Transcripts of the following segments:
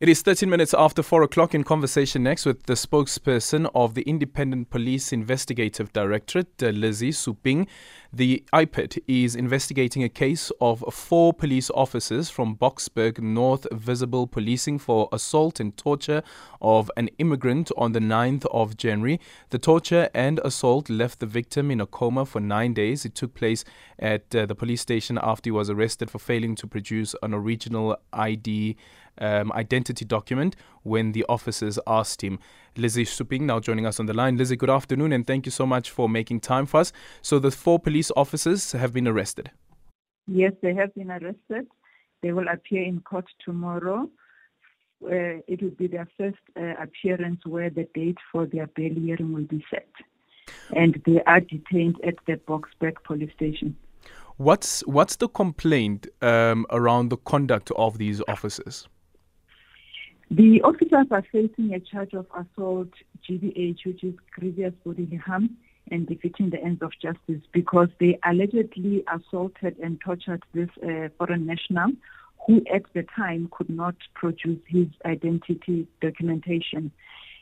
It is 13 minutes after 4 o'clock in conversation next with the spokesperson of the Independent Police Investigative Directorate, uh, Lizzy Suping. The IPID is investigating a case of four police officers from Boksburg North Visible Policing for assault and torture of an immigrant on the 9th of January. The torture and assault left the victim in a coma for nine days. It took place at uh, the police station after he was arrested for failing to produce an original ID um, identity document when the officers asked him. Lizzy Suping now joining us on the line. Lizzy, good afternoon and thank you so much for making time for us. So the four police officers have been arrested. Yes, they have been arrested. They will appear in court tomorrow. Uh, it will be their first uh, appearance where the date for their bail hearing will be set. And they are detained at the Boksburg police station. What's what's the complaint um, around the conduct of these officers? The officers are facing a charge of assault, GBH, which is grievous bodily harm, and defeating the ends of justice because they allegedly assaulted and tortured this uh, foreign national who at the time could not produce his identity documentation.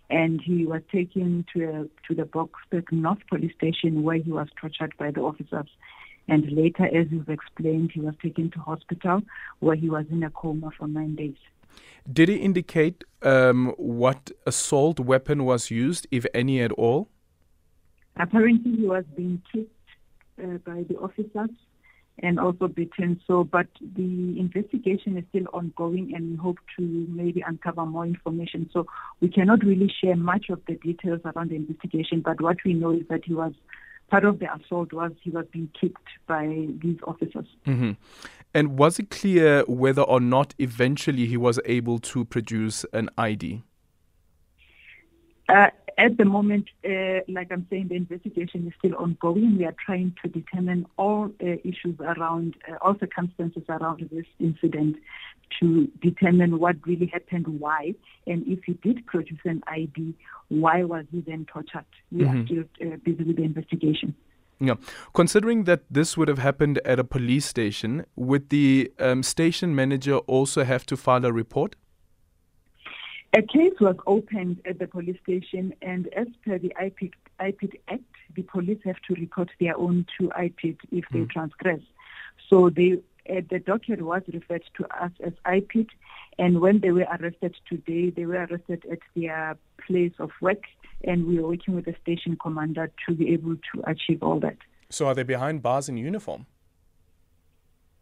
And he was taken to, a, to the Boksburg North Police Station where he was tortured by the officers. And later, as you've explained, he was taken to hospital where he was in a coma for nine days. Did he indicate um, what assault weapon was used, if any at all? Apparently, he was being kicked uh, by the officers and also beaten. So, but the investigation is still ongoing, and we hope to maybe uncover more information. So, we cannot really share much of the details around the investigation. But what we know is that he was part of the assault was he was being kicked by these officers. Mm-hmm. And was it clear whether or not eventually he was able to produce an ID? Uh, at the moment, uh, like I'm saying, the investigation is still ongoing. We are trying to determine all uh, issues around, uh, all circumstances around this incident to determine what really happened, why, and if he did produce an ID, why was he then tortured? We mm-hmm. are still uh, busy with the investigation. Yeah. Considering that this would have happened at a police station, would the um, station manager also have to file a report? A case was opened at the police station, and as per the IPID, IPID Act, the police have to report their own to IPID if they mm. transgress. So they, uh, the docket was referred to us as IPID, and when they were arrested today, they were arrested at their place of work and we are working with the station commander to be able to achieve all that. So, are they behind bars in uniform?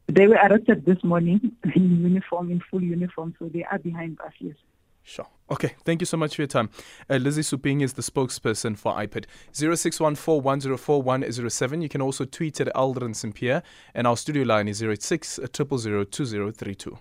They were arrested this morning in uniform, in full uniform, so they are behind bars, yes. Sure. Okay. Thank you so much for your time. Uh, Lizzy Suping is the spokesperson for IPID. 0614 You can also tweet at Aldrin St. Pierre, and our studio line is 086 000 2032.